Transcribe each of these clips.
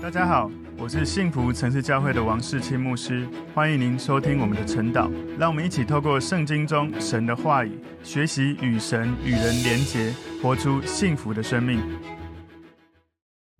大家好，我是幸福城市教会的王世清牧师，欢迎您收听我们的晨祷。让我们一起透过圣经中神的话语，学习与神与人连结，活出幸福的生命。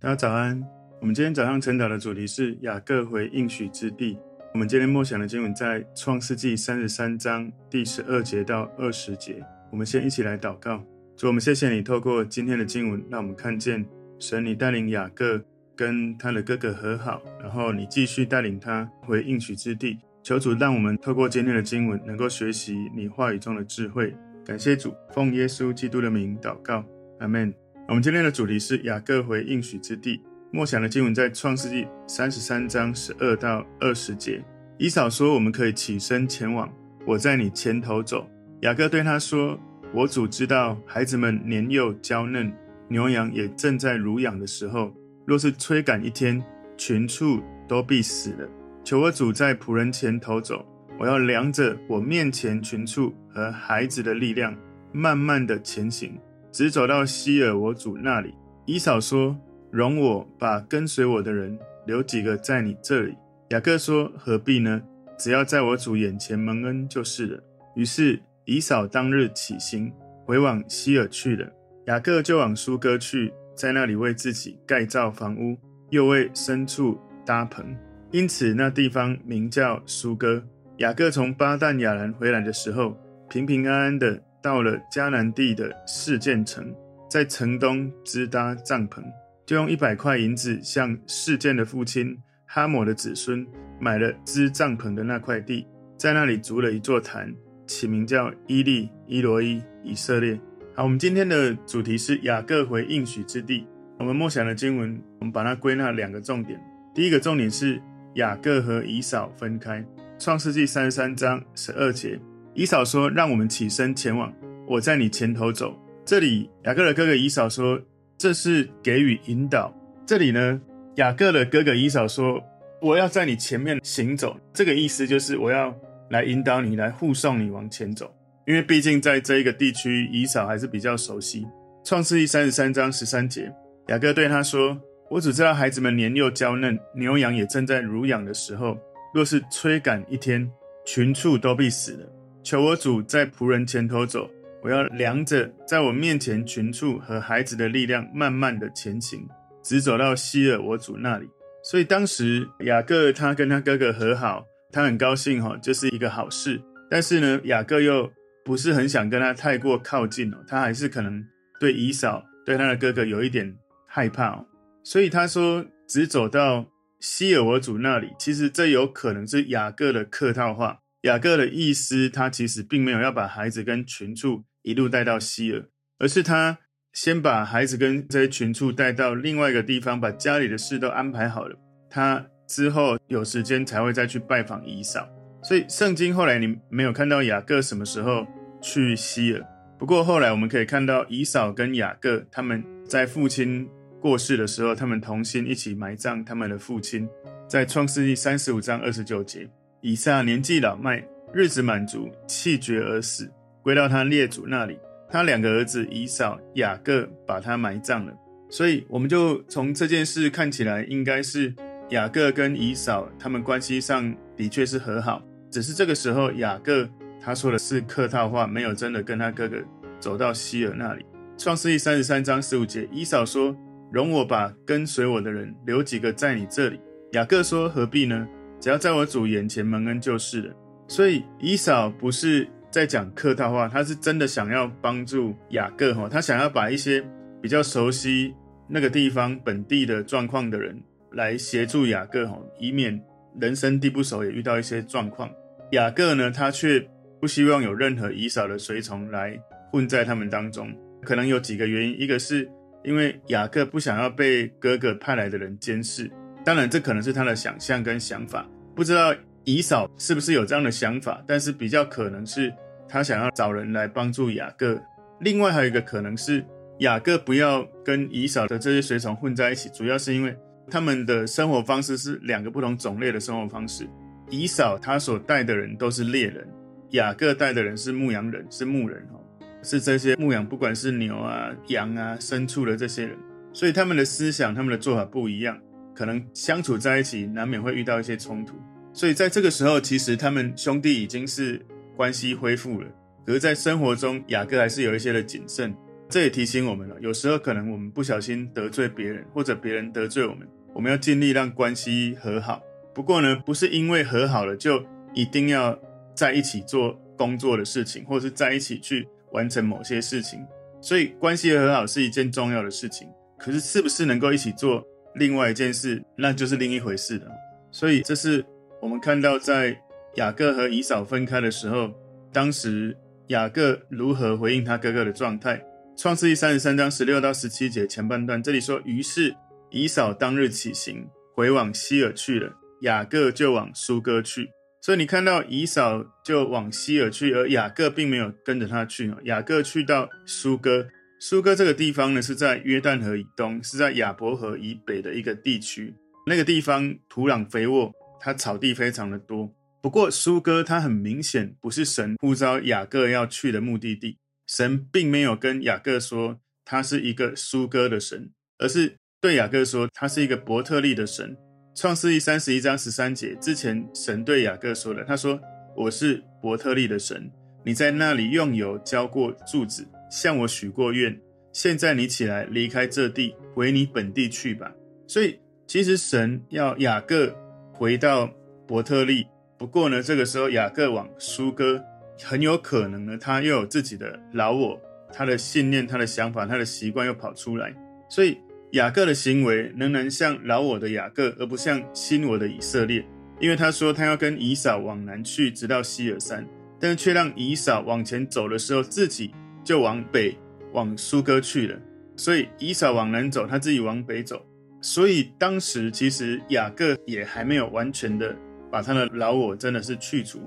大家早安，我们今天早上晨祷的主题是雅各回应许之地。我们今天默想的经文在创世纪三十三章第十二节到二十节。我们先一起来祷告，主，我们谢谢你透过今天的经文，让我们看见神你带领雅各。跟他的哥哥和好，然后你继续带领他回应许之地。求主让我们透过今天的经文，能够学习你话语中的智慧。感谢主，奉耶稣基督的名祷告，阿门。我们今天的主题是雅各回应许之地。默想的经文在创世纪三十三章十二到二十节。以扫说：“我们可以起身前往，我在你前头走。”雅各对他说：“我主知道，孩子们年幼娇嫩，牛羊也正在乳养的时候。”若是催赶一天，群畜都必死了。求我主在仆人前头走，我要量着我面前群畜和孩子的力量，慢慢的前行，直走到希尔我主那里。以扫说：“容我把跟随我的人留几个在你这里。”雅各说：“何必呢？只要在我主眼前蒙恩就是了。”于是以扫当日起行，回往西尔去了。雅各就往苏哥去。在那里为自己盖造房屋，又为牲畜搭棚，因此那地方名叫苏哥。雅各从巴旦亚兰回来的时候，平平安安的到了迦南地的示剑城，在城东支搭帐篷，就用一百块银子向示剑的父亲哈抹的子孙买了支帐篷的那块地，在那里筑了一座坛，起名叫伊利伊罗伊以色列。好，我们今天的主题是雅各回应许之地。我们默想的经文，我们把它归纳两个重点。第一个重点是雅各和以扫分开。创世纪三十三章十二节，以扫说：“让我们起身前往，我在你前头走。”这里雅各的哥哥以扫说：“这是给予引导。”这里呢，雅各的哥哥以扫说：“我要在你前面行走。”这个意思就是我要来引导你，来护送你往前走。因为毕竟在这一个地区，以扫还是比较熟悉。创世记三十三章十三节，雅各对他说：“我只知道孩子们年幼娇嫩，牛羊也正在乳养的时候，若是催赶一天，群畜都必死了。求我主在仆人前头走，我要量着在我面前群畜和孩子的力量，慢慢的前行，直走到西珥我主那里。所以当时雅各他跟他哥哥和好，他很高兴哈，这是一个好事。但是呢，雅各又不是很想跟他太过靠近哦，他还是可能对姨嫂对他的哥哥有一点害怕哦，所以他说只走到希尔我主那里。其实这有可能是雅各的客套话。雅各的意思，他其实并没有要把孩子跟群畜一路带到希尔，而是他先把孩子跟这些群畜带到另外一个地方，把家里的事都安排好了，他之后有时间才会再去拜访姨嫂。所以圣经后来你没有看到雅各什么时候去西珥，不过后来我们可以看到以扫跟雅各他们在父亲过世的时候，他们同心一起埋葬他们的父亲。在创世记三十五章二十九节，以撒年纪老迈，日子满足，气绝而死，归到他列祖那里。他两个儿子以扫、雅各把他埋葬了。所以我们就从这件事看起来，应该是雅各跟以扫他们关系上的确是和好，只是这个时候雅各。他说的是客套话，没有真的跟他哥哥走到西珥那里。创世记三十三章十五节，以扫说：“容我把跟随我的人留几个在你这里。”雅各说：“何必呢？只要在我主眼前蒙恩就是了。”所以以嫂不是在讲客套话，他是真的想要帮助雅各哈，他想要把一些比较熟悉那个地方本地的状况的人来协助雅各哈，以免人生地不熟也遇到一些状况。雅各呢，他却。不希望有任何以扫的随从来混在他们当中，可能有几个原因。一个是因为雅各不想要被哥哥派来的人监视，当然这可能是他的想象跟想法。不知道以扫是不是有这样的想法，但是比较可能是他想要找人来帮助雅各。另外还有一个可能是雅各不要跟以扫的这些随从混在一起，主要是因为他们的生活方式是两个不同种类的生活方式。以扫他所带的人都是猎人。雅各带的人是牧羊人，是牧人哦，是这些牧羊，不管是牛啊、羊啊、牲畜的这些人，所以他们的思想、他们的做法不一样。可能相处在一起，难免会遇到一些冲突。所以在这个时候，其实他们兄弟已经是关系恢复了。可是，在生活中，雅各还是有一些的谨慎。这也提醒我们了，有时候可能我们不小心得罪别人，或者别人得罪我们，我们要尽力让关系和好。不过呢，不是因为和好了就一定要在一起做工作的事情，或者是在一起去完成某些事情。所以，关系很好是一件重要的事情。可是，是不是能够一起做另外一件事，那就是另一回事了。所以，这是我们看到在雅各和以扫分开的时候，当时雅各如何回应他哥哥的状态。创世记三十三章十六到十七节前半段，这里说：于是以扫当日起行，回往西珥去了。雅各就往苏哥去。所以你看到以扫就往西珥去，而雅各并没有跟着他去。雅各去到苏哥，苏哥这个地方呢，是在约旦河以东，是在亚伯河以北的一个地区。那个地方土壤肥沃，它草地非常的多。不过苏哥它很明显不是神呼召雅各要去的目的地。神并没有跟雅各说他是一个苏哥的神，而是对雅各说他是一个伯特利的神。创世记三十一章十三节之前，神对雅各说了，他说：“我是伯特利的神，你在那里用油浇过柱子，向我许过愿。现在你起来离开这地，回你本地去吧。”所以，其实神要雅各回到伯特利，不过呢，这个时候雅各往苏哥。很有可能呢，他又有自己的老我，他的信念、他的想法、他的习惯又跑出来。所以雅各的行为仍然像老我的雅各，而不像新我的以色列。因为他说他要跟以扫往南去，直到希尔山，但是却让以扫往前走的时候，自己就往北往苏哥去了。所以以扫往南走，他自己往北走。所以当时其实雅各也还没有完全的把他的老我真的是去除。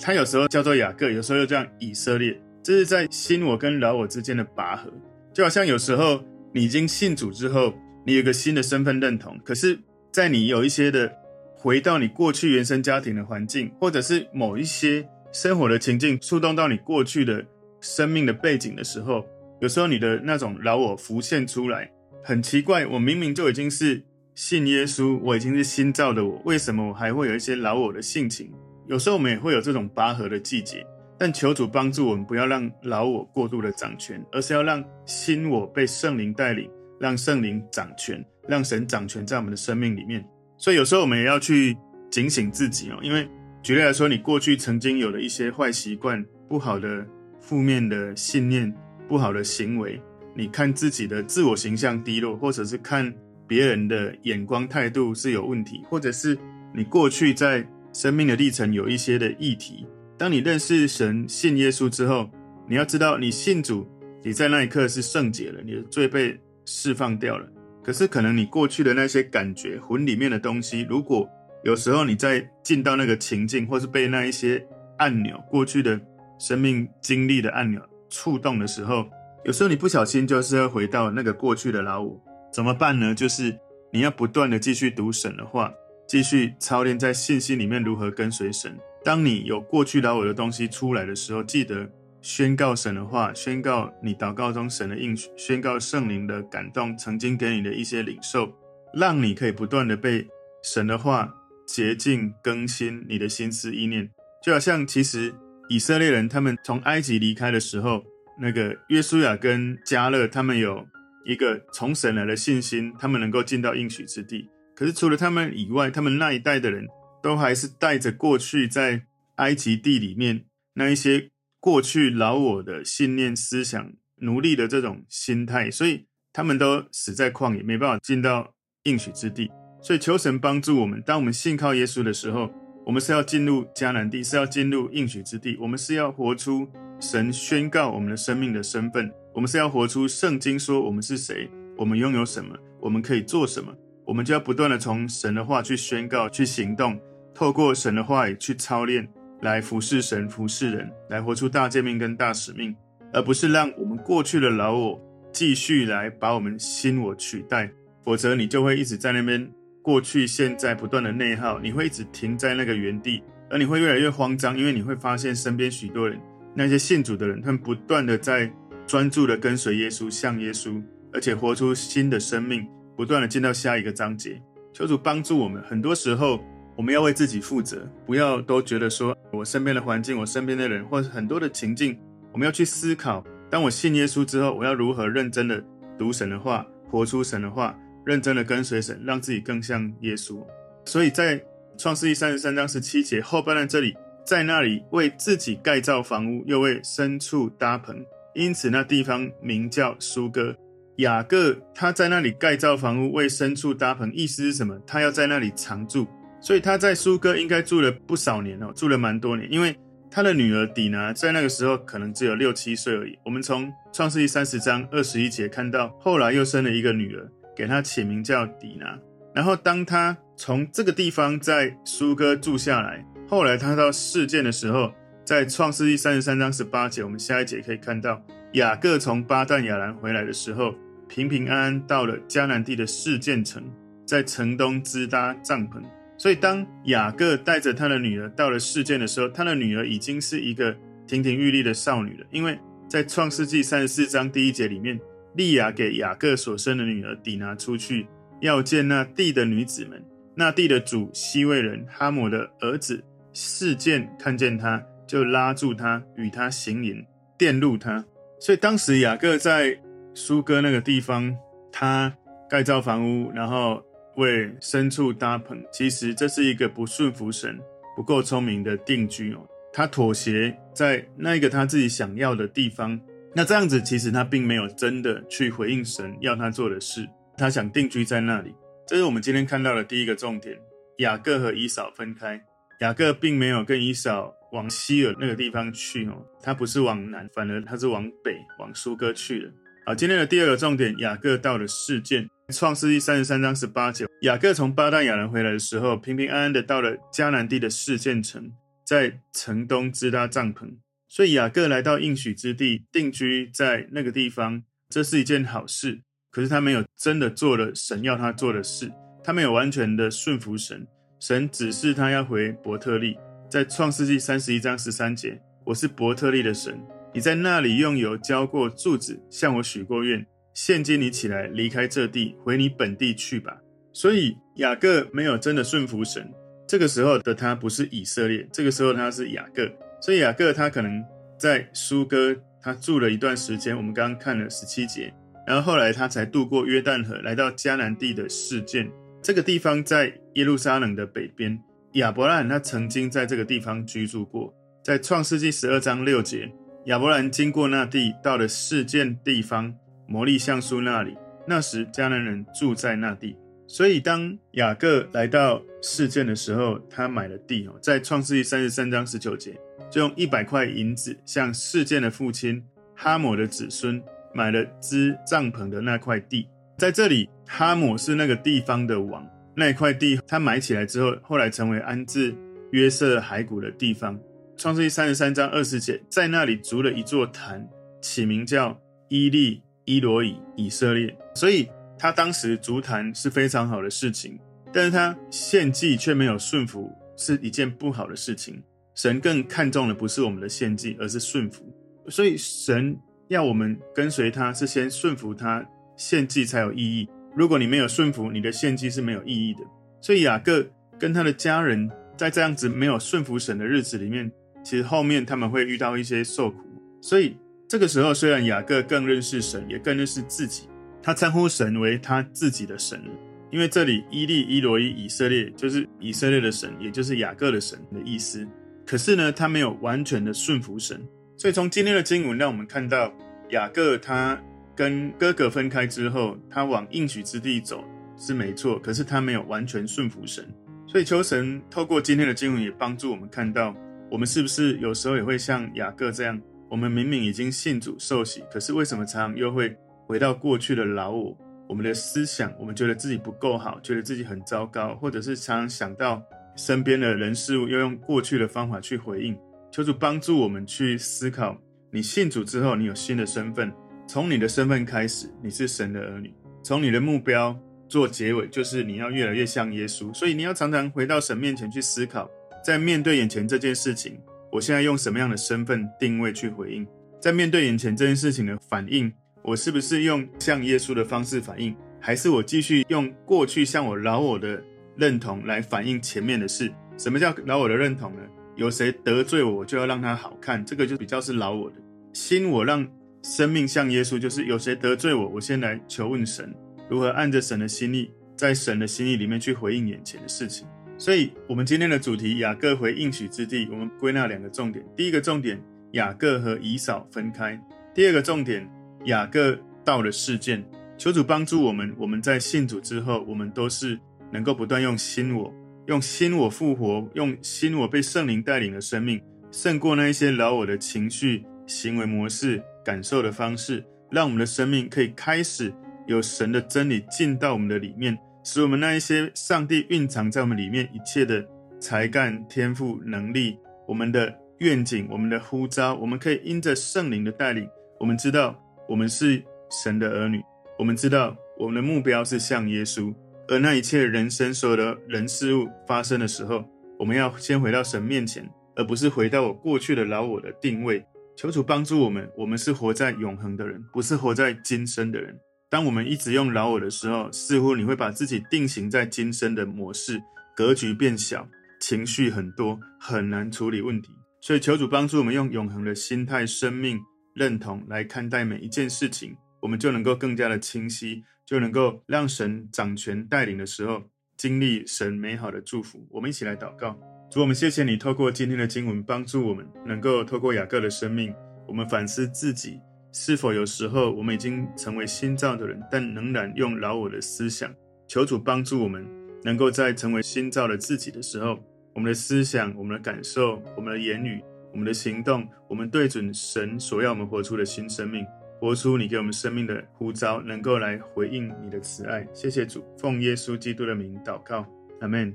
他有时候叫做雅各，有时候又叫以色列，这是在新我跟老我之间的拔河。就好像有时候你已经信主之后，你有一个新的身份认同，可是，在你有一些的回到你过去原生家庭的环境，或者是某一些生活的情境触动到你过去的生命的背景的时候，有时候你的那种老我浮现出来，很奇怪，我明明就已经是信耶稣，我已经是新造的我，为什么我还会有一些老我的性情？有时候我们也会有这种拔河的季节，但求主帮助我们，不要让老我过度的掌权，而是要让新我被圣灵带领，让圣灵掌权，让神掌权在我们的生命里面。所以有时候我们也要去警醒自己哦，因为举例来说，你过去曾经有的一些坏习惯、不好的负面的信念、不好的行为，你看自己的自我形象低落，或者是看别人的眼光态度是有问题，或者是你过去在生命的历程有一些的议题。当你认识神、信耶稣之后，你要知道，你信主，你在那一刻是圣洁了，你的罪被释放掉了。可是，可能你过去的那些感觉、魂里面的东西，如果有时候你在进到那个情境，或是被那一些按钮、过去的生命经历的按钮触动的时候，有时候你不小心就是要回到那个过去的老我，怎么办呢？就是你要不断的继续读神的话。继续操练在信心里面如何跟随神。当你有过去老我的东西出来的时候，记得宣告神的话，宣告你祷告中神的应许，宣告圣灵的感动，曾经给你的一些领受，让你可以不断的被神的话洁净更新你的心思意念。就好像其实以色列人他们从埃及离开的时候，那个约书亚跟迦勒他们有一个从神来的信心，他们能够进到应许之地。可是除了他们以外，他们那一代的人都还是带着过去在埃及地里面那一些过去老我的信念、思想、奴隶的这种心态，所以他们都死在旷野，没办法进到应许之地。所以求神帮助我们，当我们信靠耶稣的时候，我们是要进入迦南地，是要进入应许之地，我们是要活出神宣告我们的生命的身份，我们是要活出圣经说我们是谁，我们拥有什么，我们可以做什么。我们就要不断的从神的话去宣告、去行动，透过神的话语去操练，来服侍神、服侍人，来活出大诫命跟大使命，而不是让我们过去的老我继续来把我们新我取代。否则，你就会一直在那边过去、现在不断的内耗，你会一直停在那个原地，而你会越来越慌张，因为你会发现身边许多人，那些信主的人，他们不断的在专注的跟随耶稣、像耶稣，而且活出新的生命。不断的进到下一个章节，求主帮助我们。很多时候，我们要为自己负责，不要都觉得说我身边的环境、我身边的人，或者很多的情境，我们要去思考。当我信耶稣之后，我要如何认真的读神的话，活出神的话，认真的跟随神，让自己更像耶稣。所以在创世记三十三章十七节后半段这里，在那里为自己盖造房屋，又为牲畜搭棚，因此那地方名叫苏哥。雅各他在那里盖造房屋，为牲畜搭棚，意思是什么？他要在那里常住，所以他在苏哥应该住了不少年哦，住了蛮多年，因为。他的女儿底拿在那个时候可能只有六七岁而已。我们从创世纪三十章二十一节看到，后来又生了一个女儿，给她起名叫底拿。然后当他从这个地方在苏哥住下来，后来他到示剑的时候，在创世纪三十三章十八节，我们下一节可以看到，雅各从巴旦亚兰回来的时候，平平安安到了迦南地的示剑城，在城东支搭帐篷。所以，当雅各带着他的女儿到了示剑的时候，他的女儿已经是一个亭亭玉立的少女了。因为在创世纪三十四章第一节里面，利亚给雅各所生的女儿底拿出去，要见那地的女子们。那地的主西魏人哈姆的儿子示剑看见他，就拉住他，与他行淫，玷辱他。所以当时雅各在苏哥那个地方，他盖造房屋，然后。为牲畜搭棚，其实这是一个不顺服神、不够聪明的定居哦。他妥协在那一个他自己想要的地方，那这样子其实他并没有真的去回应神要他做的事。他想定居在那里，这是我们今天看到的第一个重点。雅各和以扫分开，雅各并没有跟以扫往西尔那个地方去哦，他不是往南，反而他是往北，往苏哥去了。好，今天的第二个重点，雅各到了事件。创世记三十三章十八节，雅各从巴旦亚兰回来的时候，平平安安的到了迦南地的事件城，在城东支搭帐篷。所以雅各来到应许之地，定居在那个地方，这是一件好事。可是他没有真的做了神要他做的事，他没有完全的顺服神。神指示他要回伯特利，在创世记三十一章十三节，我是伯特利的神，你在那里用油浇过柱子，向我许过愿。现今你起来，离开这地，回你本地去吧。所以雅各没有真的顺服神。这个时候的他不是以色列，这个时候他是雅各。所以雅各他可能在苏哥他住了一段时间。我们刚刚看了十七节，然后后来他才渡过约旦河，来到迦南地的事件。这个地方在耶路撒冷的北边。亚伯兰他曾经在这个地方居住过。在创世纪十二章六节，亚伯兰经过那地，到了示剑地方。摩利橡树那里，那时迦南人住在那地，所以当雅各来到示剑的时候，他买了地哦，在创世记三十三章十九节，就用一百块银子向示剑的父亲哈抹的子孙买了支帐篷的那块地。在这里，哈姆是那个地方的王，那块地他买起来之后，后来成为安置约瑟骸骨的地方。创世记三十三章二十节，在那里筑了一座坛，起名叫伊利。伊罗以以色列，所以他当时筑坛是非常好的事情，但是他献祭却没有顺服，是一件不好的事情。神更看重的不是我们的献祭，而是顺服。所以神要我们跟随他，是先顺服他，献祭才有意义。如果你没有顺服，你的献祭是没有意义的。所以雅各跟他的家人在这样子没有顺服神的日子里面，其实后面他们会遇到一些受苦。所以。这个时候，虽然雅各更认识神，也更认识自己，他称呼神为他自己的神，因为这里伊利伊罗伊以色列就是以色列的神，也就是雅各的神的意思。可是呢，他没有完全的顺服神，所以从今天的经文让我们看到，雅各他跟哥哥分开之后，他往应许之地走是没错，可是他没有完全顺服神。所以求神透过今天的经文也帮助我们看到，我们是不是有时候也会像雅各这样。我们明明已经信主受洗，可是为什么常常又会回到过去的老我？我们的思想，我们觉得自己不够好，觉得自己很糟糕，或者是常常想到身边的人事物，又用过去的方法去回应。求主帮助我们去思考：你信主之后，你有新的身份。从你的身份开始，你是神的儿女；从你的目标做结尾，就是你要越来越像耶稣。所以你要常常回到神面前去思考，在面对眼前这件事情。我现在用什么样的身份定位去回应？在面对眼前这件事情的反应，我是不是用像耶稣的方式反应，还是我继续用过去向我老我的认同来反映前面的事？什么叫老我的认同呢？有谁得罪我，就要让他好看，这个就比较是老我的。新我让生命像耶稣，就是有谁得罪我，我先来求问神，如何按着神的心意，在神的心意里面去回应眼前的事情。所以，我们今天的主题雅各回应许之地，我们归纳两个重点。第一个重点，雅各和以扫分开；第二个重点，雅各到了事件。求主帮助我们，我们在信主之后，我们都是能够不断用新我，用新我复活，用新我被圣灵带领的生命，胜过那一些老我的情绪、行为模式、感受的方式，让我们的生命可以开始有神的真理进到我们的里面。使我们那一些上帝蕴藏在我们里面一切的才干、天赋、能力，我们的愿景、我们的呼召，我们可以因着圣灵的带领，我们知道我们是神的儿女，我们知道我们的目标是像耶稣。而那一切人生所有的人事物发生的时候，我们要先回到神面前，而不是回到我过去的老我的定位。求主帮助我们，我们是活在永恒的人，不是活在今生的人。当我们一直用老我的时候，似乎你会把自己定型在今生的模式，格局变小，情绪很多，很难处理问题。所以求主帮助我们用永恒的心态、生命认同来看待每一件事情，我们就能够更加的清晰，就能够让神掌权带领的时候，经历神美好的祝福。我们一起来祷告，主，我们谢谢你透过今天的经文帮助我们，能够透过雅各的生命，我们反思自己。是否有时候我们已经成为新造的人，但仍然用老我的思想？求主帮助我们，能够在成为新造的自己的时候，我们的思想、我们的感受、我们的言语、我们的行动，我们对准神所要我们活出的新生命，活出你给我们生命的呼召，能够来回应你的慈爱。谢谢主，奉耶稣基督的名祷告，阿门。